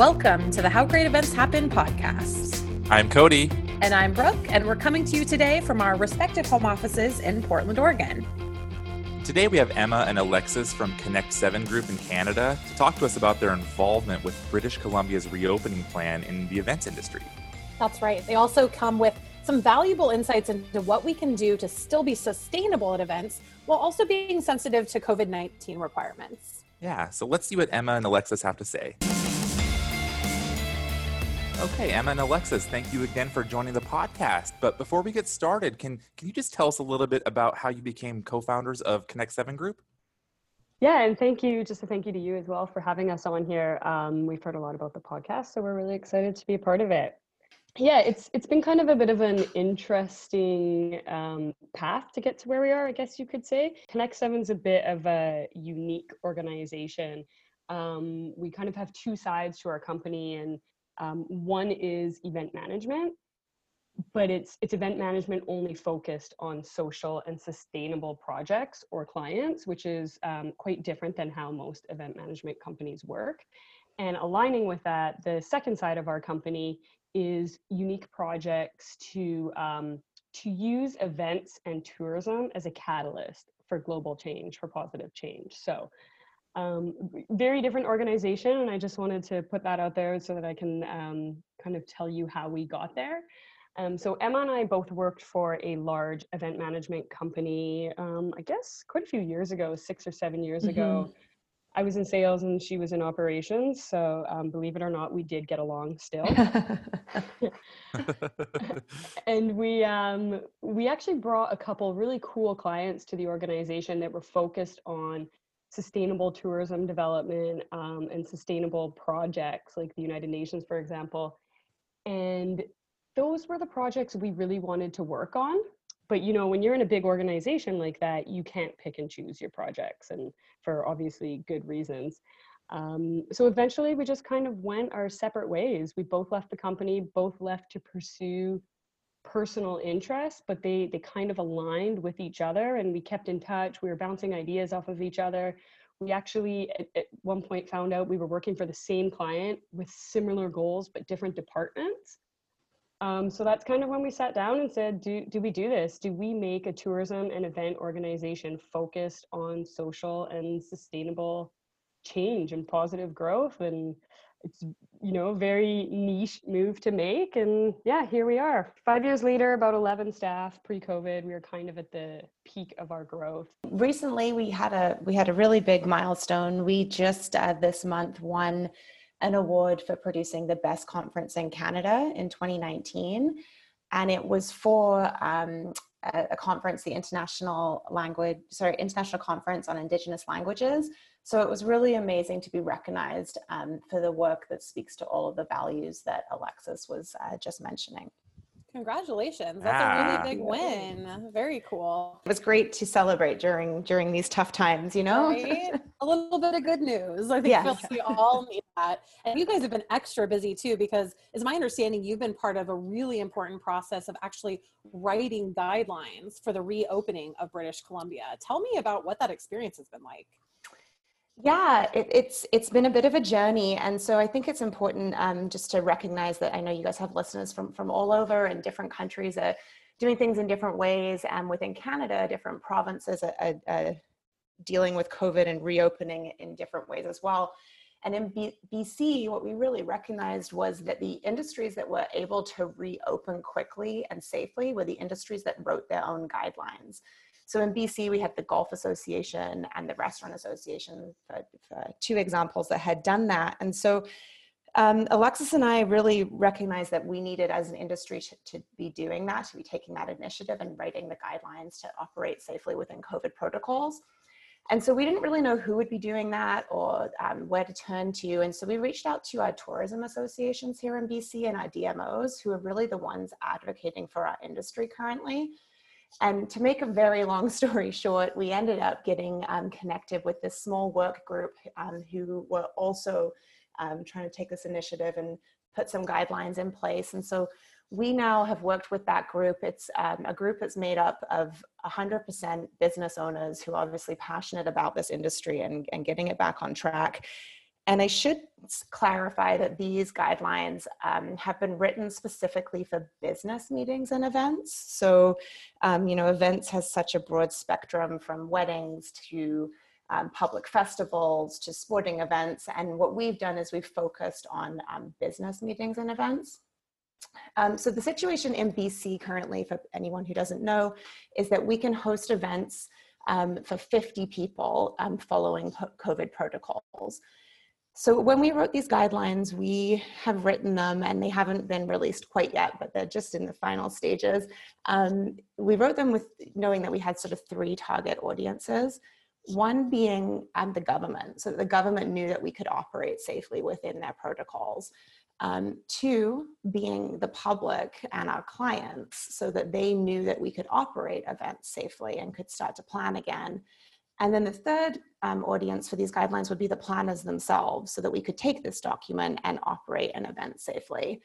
Welcome to the How Great Events Happen podcast. I'm Cody. And I'm Brooke, and we're coming to you today from our respective home offices in Portland, Oregon. Today we have Emma and Alexis from Connect 7 Group in Canada to talk to us about their involvement with British Columbia's reopening plan in the events industry. That's right. They also come with some valuable insights into what we can do to still be sustainable at events while also being sensitive to COVID 19 requirements. Yeah, so let's see what Emma and Alexis have to say. Okay, Emma and Alexis, thank you again for joining the podcast. But before we get started, can can you just tell us a little bit about how you became co-founders of Connect Seven Group? Yeah, and thank you, just a thank you to you as well for having us on here. Um, we've heard a lot about the podcast, so we're really excited to be a part of it. Yeah, it's it's been kind of a bit of an interesting um, path to get to where we are, I guess you could say. Connect Seven's a bit of a unique organization. Um, we kind of have two sides to our company, and um, one is event management, but it's it's event management only focused on social and sustainable projects or clients, which is um, quite different than how most event management companies work. And aligning with that, the second side of our company is unique projects to um, to use events and tourism as a catalyst for global change, for positive change. So um, very different organization and i just wanted to put that out there so that i can um, kind of tell you how we got there. Um, so emma and i both worked for a large event management company um, i guess quite a few years ago six or seven years mm-hmm. ago. I was in sales and she was in operations so um, believe it or not we did get along still. And we um, we actually brought a couple really cool clients to the organization that were focused on sustainable tourism development um, and sustainable projects like the United Nations, for example. And those were the projects we really wanted to work on. But you know, when you're in a big organization like that, you can't pick and choose your projects, and for obviously good reasons. Um, so eventually, we just kind of went our separate ways. We both left the company, both left to pursue personal interests, but they they kind of aligned with each other, and we kept in touch. We were bouncing ideas off of each other. We actually at, at one point found out we were working for the same client with similar goals but different departments. Um, so that's kind of when we sat down and said, do, do we do this? Do we make a tourism and event organization focused on social and sustainable change and positive growth? And it's you know very niche move to make and yeah here we are. Five years later about 11 staff pre-covid we were kind of at the peak of our growth. Recently we had a we had a really big milestone. We just uh, this month won an award for producing the best conference in canada in 2019 and it was for um, a, conference the international language sorry international conference on indigenous languages so it was really amazing to be recognized um, for the work that speaks to all of the values that Alexis was uh, just mentioning. Congratulations. That's ah. a really big win. Very cool. It was great to celebrate during during these tough times, you know? Right? a little bit of good news. I think yes. we all need that. And you guys have been extra busy too because it's my understanding you've been part of a really important process of actually writing guidelines for the reopening of British Columbia. Tell me about what that experience has been like yeah it, it's it's been a bit of a journey and so i think it's important um, just to recognize that i know you guys have listeners from from all over and different countries are doing things in different ways and within canada different provinces are, are, are dealing with covid and reopening in different ways as well. And in B- bc what we really recognized was that the industries that were able to reopen quickly and safely were the industries that wrote their own guidelines so in BC, we had the Golf Association and the Restaurant Association, two examples that had done that. And so um, Alexis and I really recognized that we needed as an industry to, to, be doing that, to be taking that initiative and writing the guidelines to operate safely within COVID protocols. And so we didn't really know who would be doing that or um, where to turn to. And so we reached out to our tourism associations here in BC and our DMOs, who are really the ones advocating for our industry currently. And to make a very long story short, we ended up getting um, connected with this small work group um, who were also um, trying to take this initiative and put some guidelines in place. And so we now have worked with that group. It's um, a group that's made up of 100% business owners who are obviously passionate about this industry and, and getting it back on track. And I should clarify that these guidelines um, have been written specifically for business meetings and events. So, um, you know, events has such a broad spectrum from weddings to um, public festivals to sporting events. And what we've done is we've focused on um, business meetings and events. Um, so the situation in BC currently, for anyone who doesn't know, is that we can host events um, for 50 people um, following COVID protocols. So when we wrote these guidelines, we have written them and they haven't been released quite yet, but they're just in the final stages. Um, we wrote them with knowing that we had sort of three target audiences. One being um, the government, so the government knew that we could operate safely within their protocols. Um, two, being the public and our clients, so that they knew that we could operate events safely and could start to plan again. And then the third um, audience for these guidelines would be the planners themselves, so that we could take this document and operate an event safely.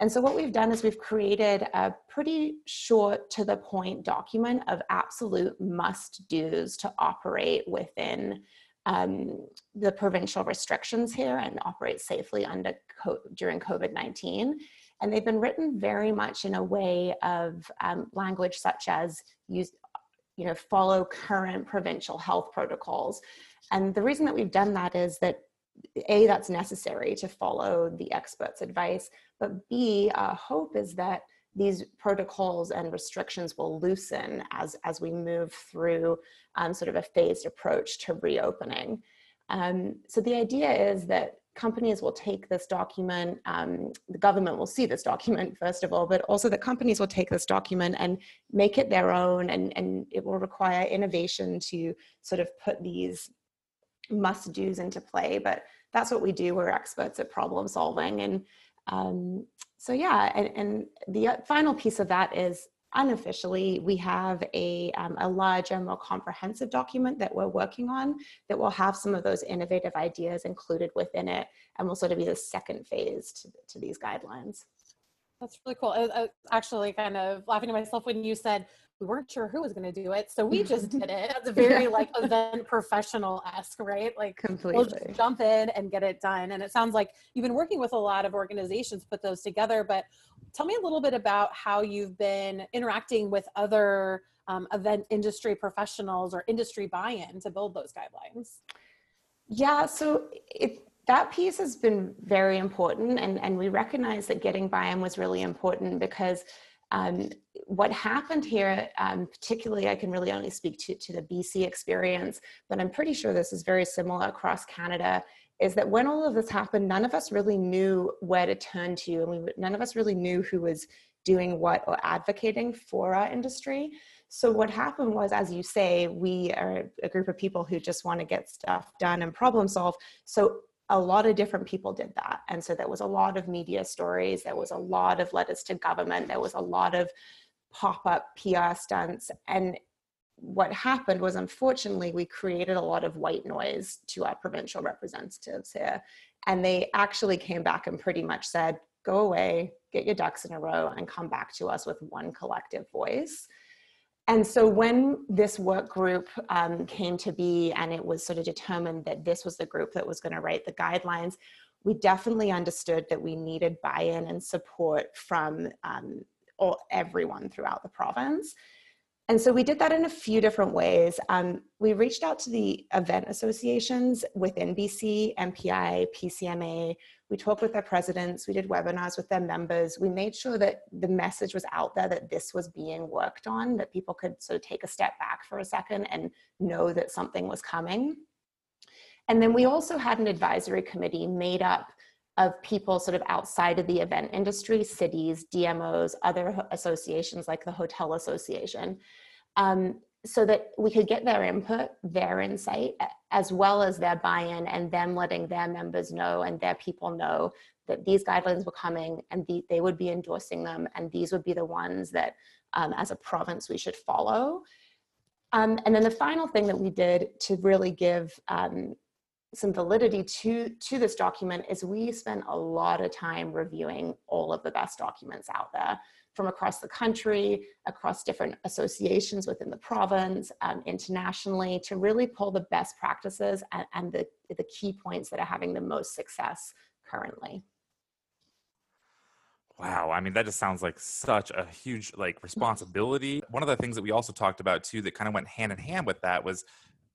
And so what we've done is we've created a pretty short to the point document of absolute must do's to operate within um, the provincial restrictions here and operate safely under during COVID-19. And they've been written very much in a way of um, language such as use, you know, follow current provincial health protocols. And the reason that we've done that is that a that's necessary to follow the experts advice but b our hope is that these protocols and restrictions will loosen as, as we move through um, sort of a phased approach to reopening. Um, so the idea is that companies will take this document, um, the government will see this document first of all, but also that companies will take this document and make it their own and, and it will require innovation to sort of put these must do's into play. But that's what we do, we're experts at problem solving. And um, so yeah, and, and the uh, final piece of that is unofficially we have a, um, a larger more comprehensive document that we're working on that will have some of those innovative ideas included within it and will sort of be the second phase to, to these guidelines. That's really cool. I, I actually kind of laughing to myself when you said we weren't sure who was going to do it so we just did it. It's very like event professional-esque right? Like completely we'll just jump in and get it done and it sounds like you've been working with a lot of organizations put those together but tell me a little bit about how you've been interacting with other um, event industry professionals or industry buy-in to build those guidelines. Yeah so it that piece has been very important and, and we recognize that getting buy-in was really important because um, what happened here, um, particularly, I can really only speak to, to the BC experience, but I'm pretty sure this is very similar across Canada, is that when all of this happened, none of us really knew where to turn to, and we, none of us really knew who was doing what or advocating for our industry. So what happened was, as you say, we are a group of people who just want to get stuff done and problem solve. So a lot of different people did that. And so there was a lot of media stories, there was a lot of letters to government, there was a lot of pop up PR stunts. And what happened was, unfortunately, we created a lot of white noise to our provincial representatives here. And they actually came back and pretty much said, go away, get your ducks in a row, and come back to us with one collective voice. And so when this work group um, came to be and it was sort of determined that this was the group that was going to write the guidelines, we definitely understood that we needed buy-in and support from um, all, everyone throughout the province. And so we did that in a few different ways. Um, we reached out to the event associations within BC, MPI, PCMA. We talked with their presidents. We did webinars with their members. We made sure that the message was out there that this was being worked on, that people could sort of take a step back for a second and know that something was coming. And then we also had an advisory committee made up of people sort of outside of the event industry, cities, DMOs, other associations like the Hotel Association, um, so that we could get their input, their insight, as well as their buy-in and them letting their members know and their people know that these guidelines were coming and the, they would be endorsing them and these would be the ones that um, as a province we should follow. Um, and then the final thing that we did to really give um, some validity to to this document is we spend a lot of time reviewing all of the best documents out there from across the country, across different associations within the province, um, internationally, to really pull the best practices and, and the, the key points that are having the most success currently. Wow, I mean that just sounds like such a huge like responsibility. One of the things that we also talked about too that kind of went hand in hand with that was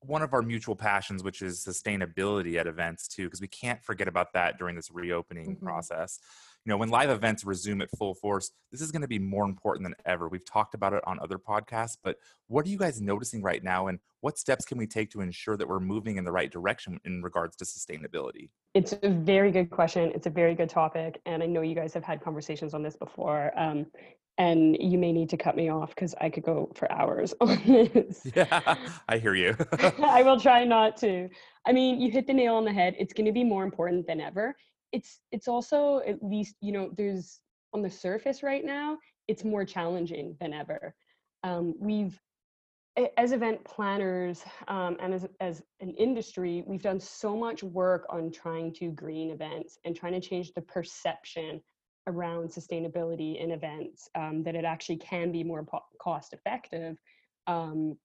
one of our mutual passions which is sustainability at events too because we can't forget about that during this reopening mm-hmm. process. You know when live events resume at full force this is going to be more important than ever. We've talked about it on other podcasts but what are you guys noticing right now and what steps can we take to ensure that we're moving in the right direction in regards to sustainability? It's a very good question. It's a very good topic and i know you guys have had conversations on this before. Um, and you may need to cut me off because I could go for hours on this. Yeah, I hear you. I will try not to. I mean, you hit the nail on the head. It's going to be more important than ever it's it's also at least you know there's on the surface right now it's more challenging than ever um, we've as event planners um, and as, as an industry we've done so much work on trying to green events and trying to change the perception around sustainability in events um, that it actually can be more cost effective um,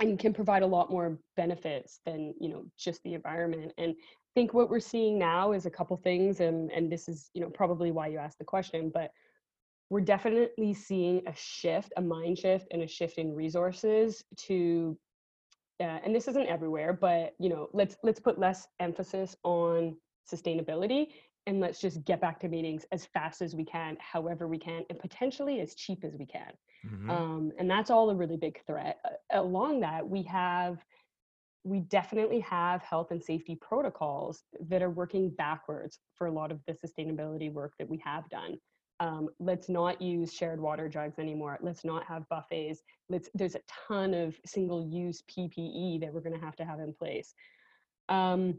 and can provide a lot more benefits than you know just the environment. And I think what we're seeing now is a couple things and and this is you know probably why you asked the question but we're definitely seeing a shift a mind shift and a shift in resources to uh, and this isn't everywhere but you know let's let's put less emphasis on sustainability and let's just get back to meetings as fast as we can however we can and potentially as cheap as we can mm-hmm. um, and that's all a really big threat uh, along that we have we definitely have health and safety protocols that are working backwards for a lot of the sustainability work that we have done. Um, let's not use shared water jugs anymore. Let's not have buffets. Let's, there's a ton of single-use PPE that we're going to have to have in place. Um,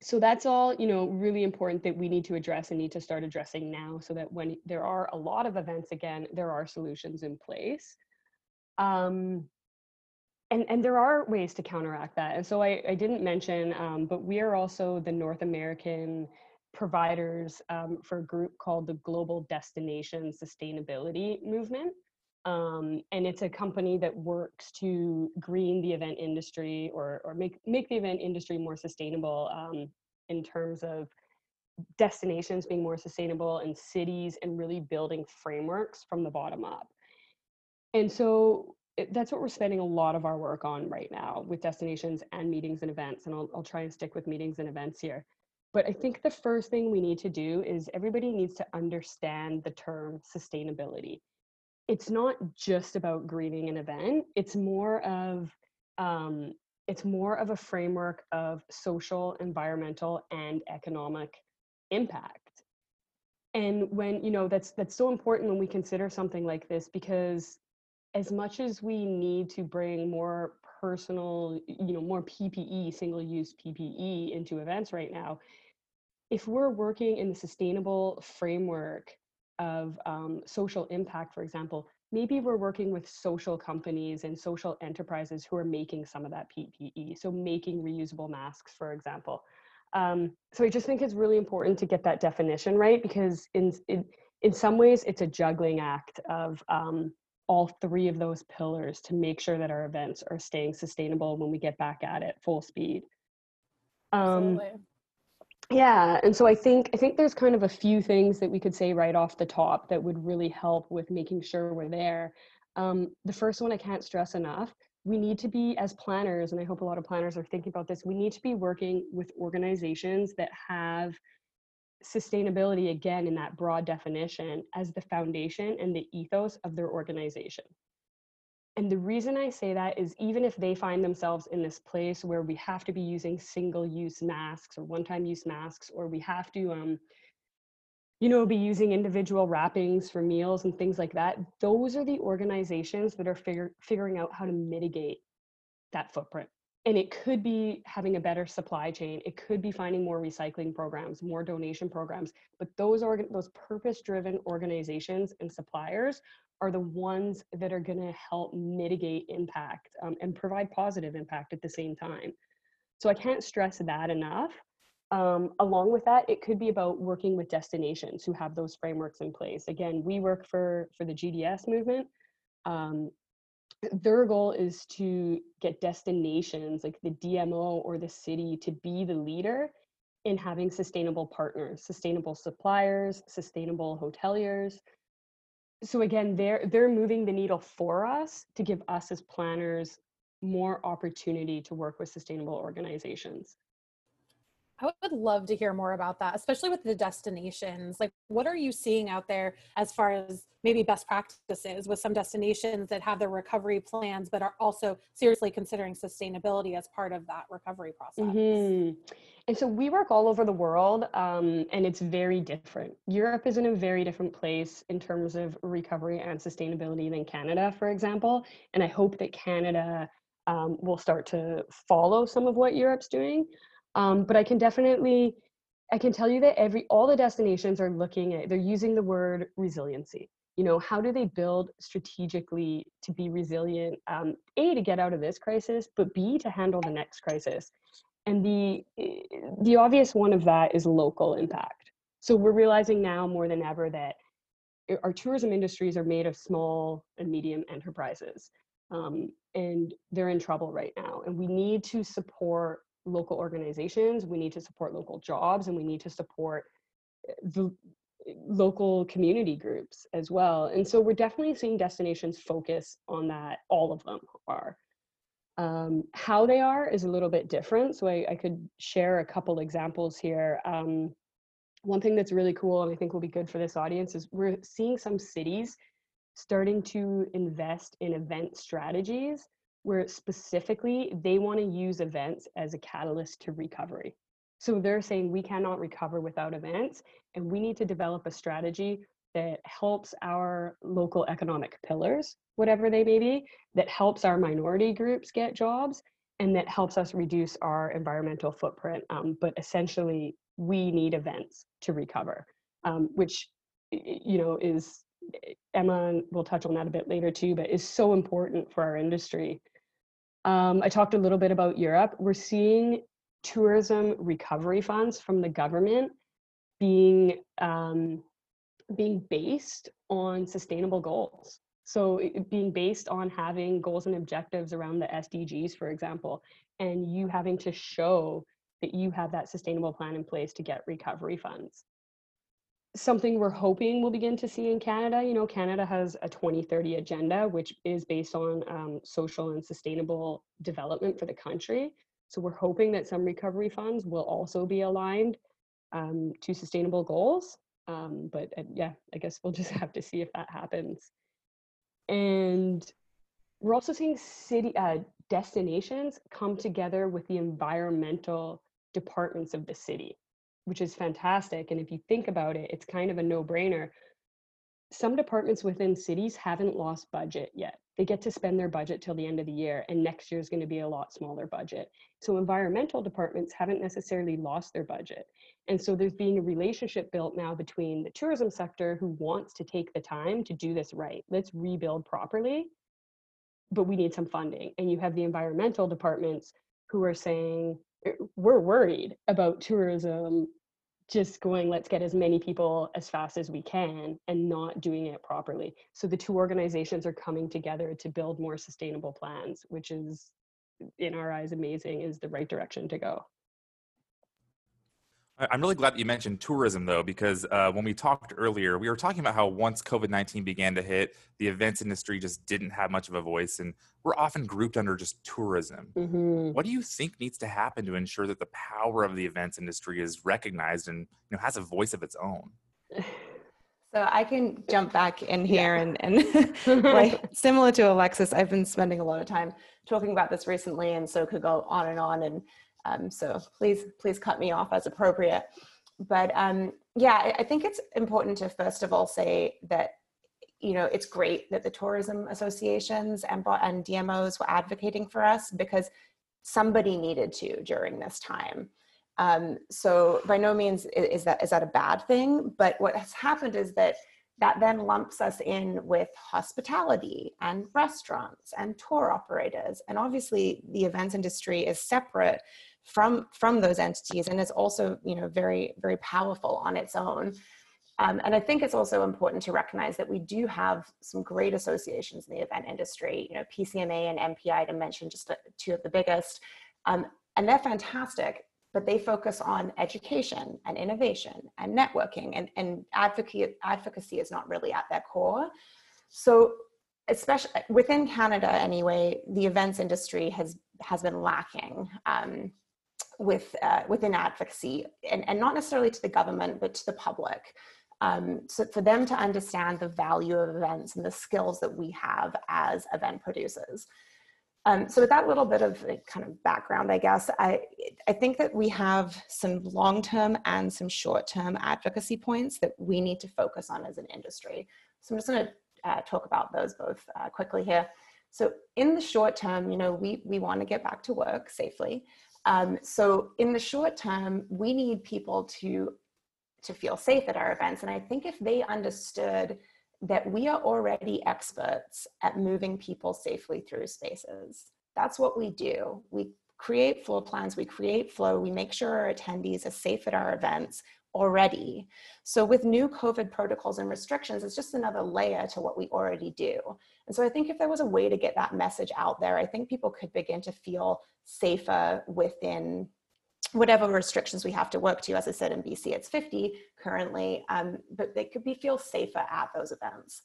so that's all you know really important that we need to address and need to start addressing now so that when there are a lot of events again there are solutions in place. Um, and and there are ways to counteract that. And so i, I didn't mention um, but we are also the north american providers um, for a group called the global destination sustainability movement um, and it's a company that works to green the event industry or or make make the event industry more sustainable um, in terms of destinations being more sustainable and cities and really building frameworks from the bottom up and so it, that's what we're spending a lot of our work on right now with destinations and meetings and events. And I'll, I'll try and stick with meetings and events here. But I think the first thing we need to do is everybody needs to understand the term sustainability. It's not just about greening an event. It's more of um, it's more of a framework of social, environmental, and economic impact. And when you know that's that's so important when we consider something like this because as much as we need to bring more personal, you know, more PPE, single use PPE into events right now, if we're working in the sustainable framework of um, social impact, for example, maybe we're working with social companies and social enterprises who are making some of that PPE. So making reusable masks, for example. Um, so I just think it's really important to get that definition right because in in, in some ways it's a juggling act of um, all three of those pillars to make sure that our events are staying sustainable when we get back at it full speed. Um, yeah, and so I think I think there's kind of a few things that we could say right off the top that would really help with making sure we're there. Um, the first one I can't stress enough. We need to be as planners, and I hope a lot of planners are thinking about this. We need to be working with organizations that have sustainability again in that broad definition as the foundation and the ethos of their organization. And the reason I say that is even if they find themselves in this place where we have to be using single use masks or one time use masks, or we have to, um, you know, be using individual wrappings for meals and things like that, those are the organizations that are figure, figuring out how to mitigate that footprint. And it could be having a better supply chain. It could be finding more recycling programs more donation programs. But those organ those purpose driven organizations and suppliers are the ones that are going to help mitigate impact um, and provide positive impact at the same time so i can't stress that enough Um, along with that, it could be about working with destinations who have those frameworks in place. Again, we work for for the GDS movement. Um, their goal is to get destinations like the DMO or the city to be the leader in having sustainable partners, sustainable suppliers, sustainable hoteliers. So again, they're they're moving the needle for us to give us as planners more opportunity to work with sustainable organizations. I would love to hear more about that, especially with the destinations. Like, what are you seeing out there as far as maybe best practices with some destinations that have their recovery plans, but are also seriously considering sustainability as part of that recovery process? Mm-hmm. And so we work all over the world, um, and it's very different. Europe is in a very different place in terms of recovery and sustainability than Canada, for example. And I hope that Canada um, will start to follow some of what Europe's doing. Um, but I can definitely, I can tell you that every all the destinations are looking at, they're using the word resiliency. You know, how do they build strategically to be resilient? Um, a to get out of this crisis, but B to handle the next crisis. And the the obvious one of that is local impact. So we're realizing now more than ever that our tourism industries are made of small and medium enterprises. Um, and they're in trouble right now. And we need to support local organizations, we need to support local jobs, and we need to support eh, the eh, local community groups as well. And so we're definitely seeing destinations focus on that. All of them are. Um, how they are is a little bit different. So I, I could share a couple examples here. Um, one thing that's really cool and I think will be good for this audience is we're seeing some cities starting to invest in event strategies where specifically they want to use events as a catalyst to recovery. So they're saying we cannot recover without events, and we need to develop a strategy that helps our local economic pillars, whatever they may be, that helps our minority groups get jobs, and that helps us reduce our environmental footprint. Um, but essentially, we need events to recover, um, which you know is Emma will touch on that a bit later too, but is so important for our industry um, I talked a little bit about Europe. We're seeing tourism recovery funds from the government being um, being based on sustainable goals. So being based on having goals and objectives around the SDGs, for example, and you having to show that you have that sustainable plan in place to get recovery funds something we're hoping we'll begin to see in Canada. You know, Canada has a 2030 agenda, which is based on um, social and sustainable development for the country. So we're hoping that some recovery funds will also be aligned um, to sustainable goals. Um, but uh, yeah, I guess we'll just have to see if that happens. And we're also seeing city uh, destinations come together with the environmental departments of the city which is fantastic. And if you think about it, it's kind of a no brainer. Some departments within cities haven't lost budget yet. They get to spend their budget till the end of the year, and next year is going to be a lot smaller budget. So, environmental departments haven't necessarily lost their budget. And so, there's being a relationship built now between the tourism sector who wants to take the time to do this right. Let's rebuild properly, but we need some funding. And you have the environmental departments who are saying, er, we're worried about tourism just going let's get as many people as fast as we can and not doing it properly. So the two organizations are coming together to build more sustainable plans which is in our eyes amazing is the right direction to go I'm really glad that you mentioned tourism, though, because uh, when we talked earlier, we were talking about how once COVID 19 began to hit, the events industry just didn't have much of a voice, and we're often grouped under just tourism. Mm-hmm. What do you think needs to happen to ensure that the power of the events industry is recognized and you know, has a voice of its own? So I can jump back in here yeah. and, and like similar to Alexis, I've been spending a lot of time talking about this recently, and so could go on and on. And um, so please, please cut me off as appropriate. But um, yeah, I think it's important to first of all say that you know it's great that the tourism associations and, and DMOs were advocating for us because somebody needed to during this time. Um, so by no means is that is that a bad thing, but what has happened is that that then lumps us in with hospitality and restaurants and tour operators. And obviously, the events industry is separate from from those entities and it's also you know very very powerful on its own um, and I think it's also important to recognize that we do have some great associations in the event industry, you know, PCMA and MPI to mention just two of the biggest. Um, and they're fantastic, but they focus on education and innovation and networking and, and advocacy, advocacy is not really at their core. So especially within Canada anyway, the events industry has, has been lacking. Um, with uh, within advocacy and, and not necessarily to the government but to the public um, so for them to understand the value of events and the skills that we have as event producers. Um, so with that little bit of kind of background, I guess, I, I think that we have some long-term and some short-term advocacy points that we need to focus on as an industry. So I'm just gonna uh, talk about those both uh, quickly here. So in the short term, you know, we, we wanna get back to work safely. Um, so in the short term, we need people to to feel safe at our events. And I think if they understood that we are already experts at moving people safely through spaces, that's what we do. We create floor plans, we create flow, we make sure our attendees are safe at our events already. So with new COVID protocols and restrictions, it's just another layer to what we already do. And so I think if there was a way to get that message out there, I think people could begin to feel safer within whatever restrictions we have to work to. As I said, in BC, it's 50 currently, um, but they could be feel safer at those events.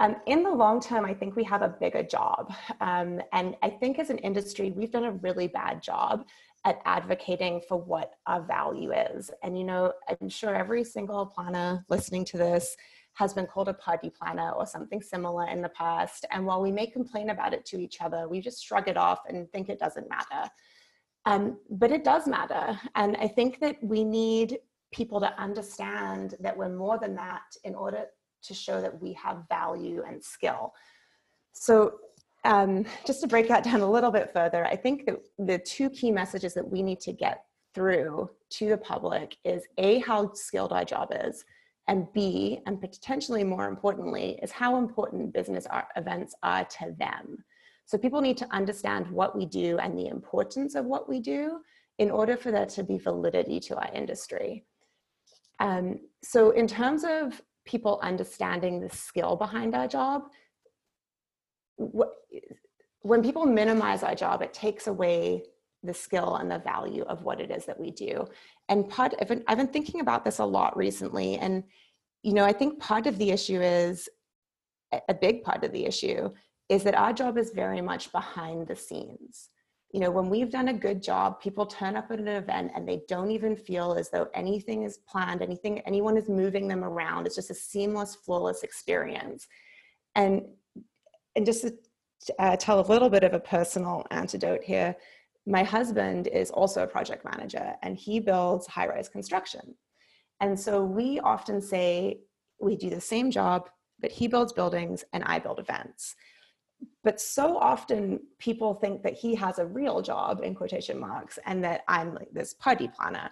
Um, in the long term, I think we have a bigger job. Um, and I think as an industry, we've done a really bad job at advocating for what our value is. And, you know, I'm sure every single planner listening to this has been called a party planner or something similar in the past. And while we may complain about it to each other, we just shrug it off and think it doesn't matter. Um, but it does matter. And I think that we need people to understand that we're more than that in order to show that we have value and skill. So um, just to break that down a little bit further, I think that the two key messages that we need to get through to the public is A, how skilled our job is, and B, and potentially more importantly, is how important business events are to them. So people need to understand what we do and the importance of what we do in order for there to be validity to our industry. Um, so in terms of people understanding the skill behind our job, when people minimize our job, it takes away the skill and the value of what it is that we do. And part, I've been, I've been thinking about this a lot recently. And, you know, I think part of the issue is, a big part of the issue is that our job is very much behind the scenes. You know, when we've done a good job, people turn up at an event and they don't even feel as though anything is planned, anything, anyone is moving them around. It's just a seamless, flawless experience. And, and just to uh, tell a little bit of a personal antidote here, my husband is also a project manager and he builds high-rise construction. And so we often say we do the same job, but he builds buildings and I build events but so often people think that he has a real job in quotation marks and that I'm like this party planner.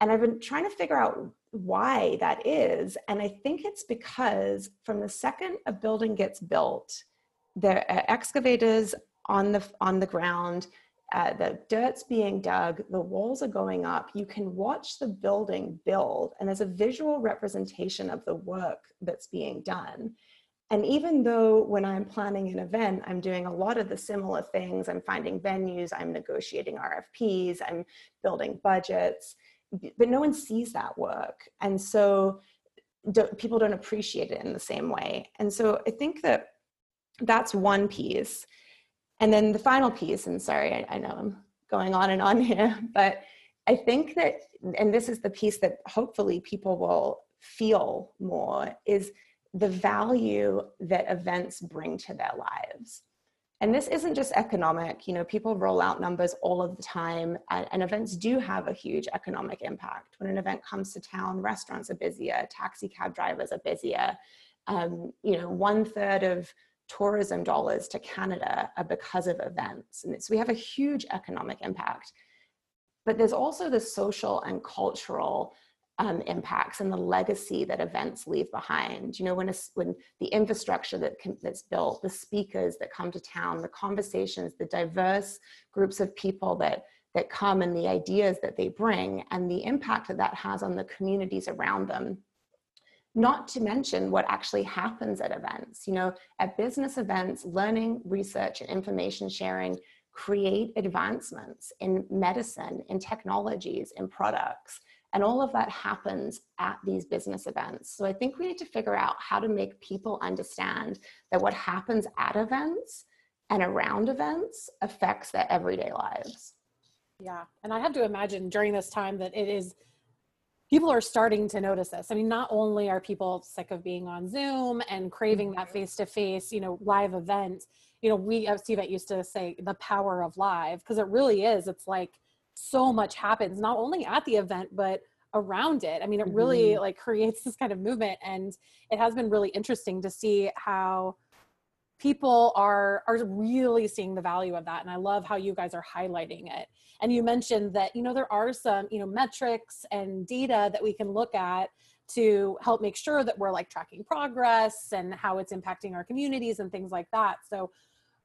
And I've been trying to figure out why that is. And I think it's because from the second a building gets built, there are excavators on the, on the ground, uh, the dirt's being dug, the walls are going up. You can watch the building build, and there's a visual representation of the work that's being done. And even though when I'm planning an event, I'm doing a lot of the similar things, I'm finding venues, I'm negotiating RFPs, I'm building budgets, but no one sees that work. And so don't, people don't appreciate it in the same way. And so I think that that's one piece. And then the final piece, and sorry, I, I know I'm going on and on here, but I think that, and this is the piece that hopefully people will feel more, is the value that events bring to their lives. And this isn't just economic, you know, people roll out numbers all of the time and, and, events do have a huge economic impact. When an event comes to town, restaurants are busier, taxi cab drivers are busier. Um, you know, one third of tourism dollars to Canada are because of events. And so we have a huge economic impact. But there's also the social and cultural um, impacts and the legacy that events leave behind. You know, when, a, when the infrastructure that can, that's built, the speakers that come to town, the conversations, the diverse groups of people that, that come and the ideas that they bring and the impact that that has on the communities around them not to mention what actually happens at events you know at business events learning research and information sharing create advancements in medicine in technologies in products and all of that happens at these business events so i think we need to figure out how to make people understand that what happens at events and around events affects their everyday lives yeah. And I have to imagine during this time that it is people are starting to notice this. I mean, not only are people sick of being on Zoom and craving that face to face, you know, live event, you know, we at CVET used to say the power of live because it really is. It's like so much happens, not only at the event, but around it. I mean, it really mm-hmm. like creates this kind of movement. And it has been really interesting to see how people are are really seeing the value of that and i love how you guys are highlighting it. And you mentioned that you know there are some you know metrics and data that we can look at to help make sure that we're like tracking progress and how it's impacting our communities and things like that. So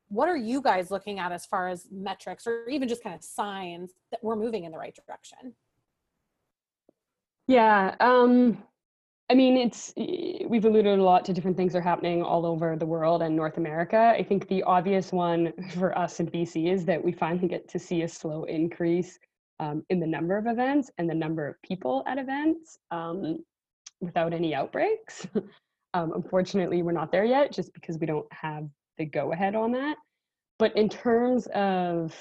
what are you guys looking at as far as metrics or even just kind of signs that we're moving in the right direction? Yeah um I mean, it's we've alluded a lot to different things that are happening all over the world and North America. I think the obvious one for us in BC is that we finally get to see a slow increase um, in the number of events and the number of people at events um, without any outbreaks. um, unfortunately, we're not there yet, just because we don't have the go ahead on that. But in terms of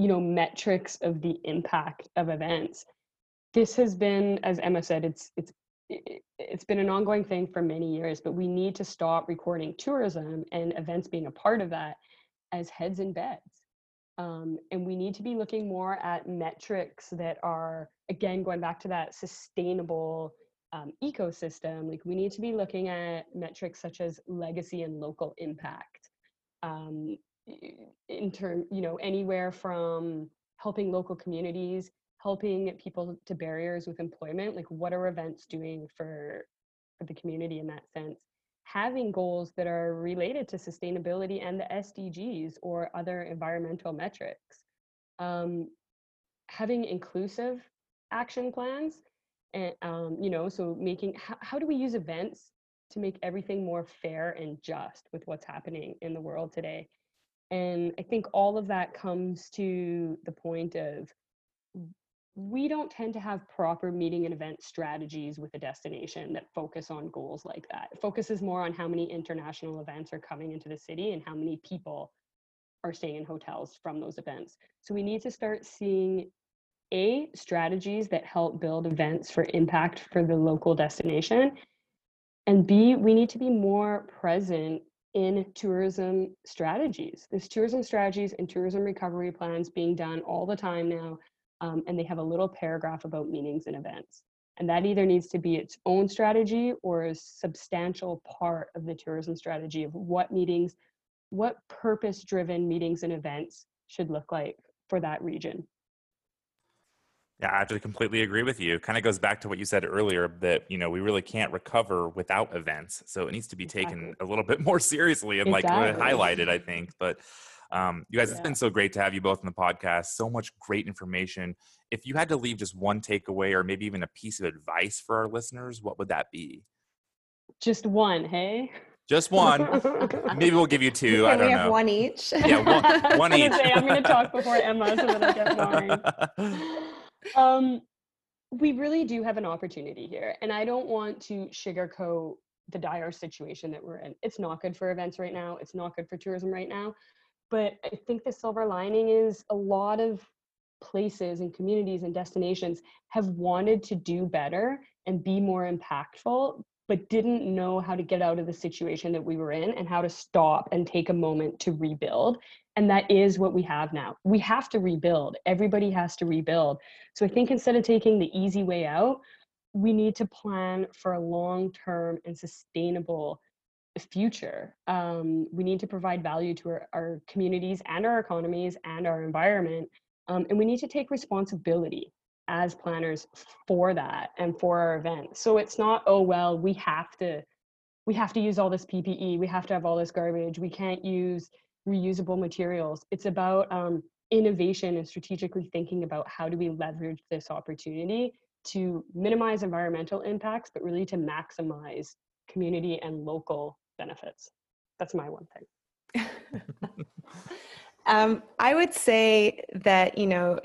you know metrics of the impact of events, this has been, as Emma said, it's it's it's been an ongoing thing for many years, but we need to stop recording tourism and events being a part of that as heads in beds. Um, and we need to be looking more at metrics that are, again, going back to that sustainable um, ecosystem. Like we need to be looking at metrics such as legacy and local impact. Um, in term, you know, anywhere from helping local communities helping people to barriers with employment like what are events doing for for the community in that sense? Having goals that are related to sustainability and the sdgs or other environmental metrics. Um, having inclusive action plans and um, you know so making how, how do we use events to make everything more fair and just with what's happening in the world today? And i think all of that comes to the point of we don't tend to have proper meeting and event strategies with a destination that focus on goals like that. It focuses more on how many international events are coming into the city and how many people are staying in hotels from those events. So we need to start seeing a strategies that help build events for impact for the local destination and b we need to be more present in tourism strategies there's tourism strategies and tourism recovery plans being done all the time now um, and they have a little paragraph about meetings and events. And that either needs to be its own strategy or a substantial part of the tourism strategy of what meetings, what purpose driven meetings and events should look like for that region. Yeah, I actually completely agree with you. Kind of goes back to what you said earlier that you know we really can't recover without events, so it needs to be taken a little bit more seriously and exactly. like highlighted. I think, but um, you guys, yeah. it's been so great to have you both on the podcast. So much great information. If you had to leave just one takeaway or maybe even a piece of advice for our listeners, what would that be? Just one, hey? Just one. maybe we'll give you two. Can I don't we know. one each. Yeah, one, one each. Say, I'm going to talk before Emma so that I get mine. Um, we really do have an opportunity here, and I don't want to sugarcoat the dire situation that we're in. It's not good for events right now. It's not good for tourism right now. But I think the silver lining is a lot of places and communities and destinations have wanted to do better and be more impactful, but didn't know how to get out of the situation that we were in and how to stop and take a moment to rebuild. And that is what we have now. We have to rebuild. Everybody has to rebuild. So I think instead of taking the easy way out, we need to plan for a long term and sustainable future. Um, we need to provide value to our, our, communities and our economies and our environment. Um, and we need to take responsibility as planners for that and for our event. So it's not, oh, well, we have to, we have to use all this PPE. We have to have all this garbage. We can't use reusable materials. It's about um, innovation and strategically thinking about how do we leverage this opportunity to minimize environmental impacts, but really to maximize community and local benefits. That's my one thing. um, I would say that, you know,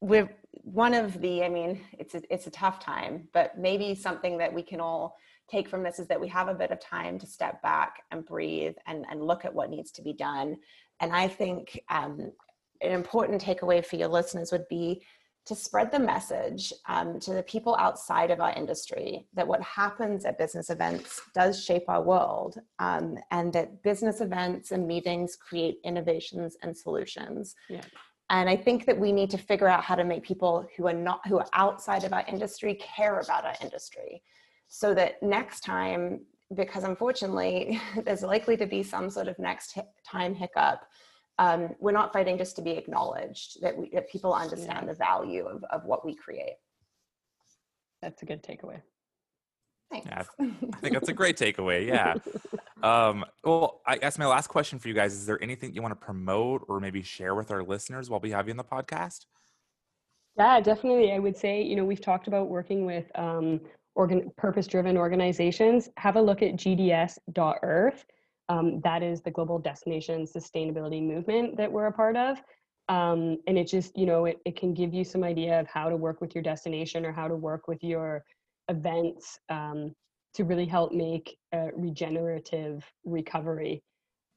we're one of the, I mean, it's a, it's a tough time, but maybe something that we can all take from this is that we have a bit of time to step back and breathe and, and look at what needs to be done. And I think um, an important takeaway for your listeners would be to spread the message um, to the people outside of our industry that what happens at business events does shape our world um, and that business events and meetings create innovations and solutions yeah. and i think that we need to figure out how to make people who are not who are outside of our industry care about our industry so that next time because unfortunately there's likely to be some sort of next time hiccup um, we're not fighting just to be acknowledged that we that people understand yeah. the value of, of what we create that's a good takeaway Thanks. Yeah, I think that's a great takeaway. Yeah. Um, well, I guess my last question for you guys is there anything you want to promote or maybe share with our listeners while we have you on the podcast? Yeah, definitely. I would say, you know, we've talked about working with um, organ- purpose driven organizations. Have a look at gds.earth. Um, that is the global destination sustainability movement that we're a part of. Um, and it just, you know, it, it can give you some idea of how to work with your destination or how to work with your events um, to really help make a regenerative recovery.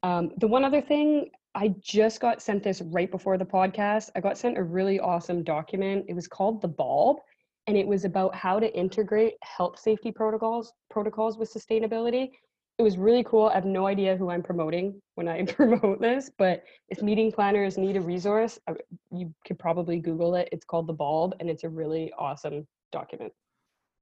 Um, the one other thing, I just got sent this right before the podcast. I got sent a really awesome document. It was called The Bulb, and it was about how to integrate health safety protocols protocols with sustainability it was really cool. I have no idea who I'm promoting when I promote this, but if meeting planners need a resource, you could probably Google it. It's called The Bulb, and it's a really awesome document.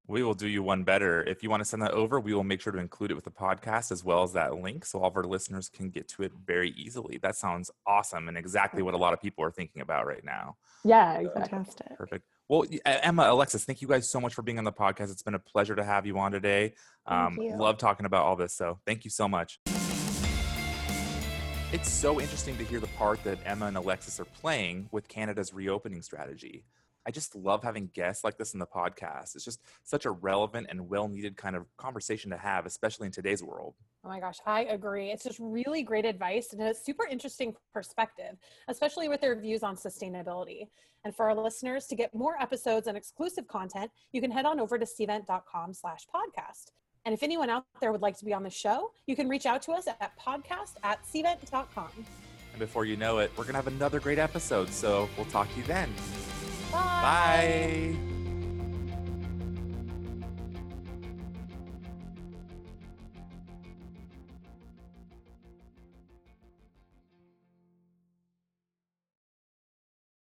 We will do you one better. If you want to send that over, we will make sure to include it with the podcast as well as that link so all of our listeners can get to it very easily. That sounds awesome and exactly what a lot of people are thinking about right now. Yeah. Fantastic. Perfect. Well, Emma, Alexis, thank you guys so much for being on the podcast. It's been a pleasure to have you on today. Um, love talking about all this. So thank you so much. It's so interesting to hear the part that Emma and Alexis are playing with Canada's reopening strategy. I just love having guests like this in the podcast. It's just such a relevant and well needed kind of conversation to have, especially in today's world. Oh my gosh, I agree. It's just really great advice and a super interesting perspective, especially with their views on sustainability. And for our listeners to get more episodes and exclusive content, you can head on over to cvent.com slash podcast. And if anyone out there would like to be on the show, you can reach out to us at podcast at cvent.com. And before you know it, we're going to have another great episode. So we'll talk to you then. Bye. Bye.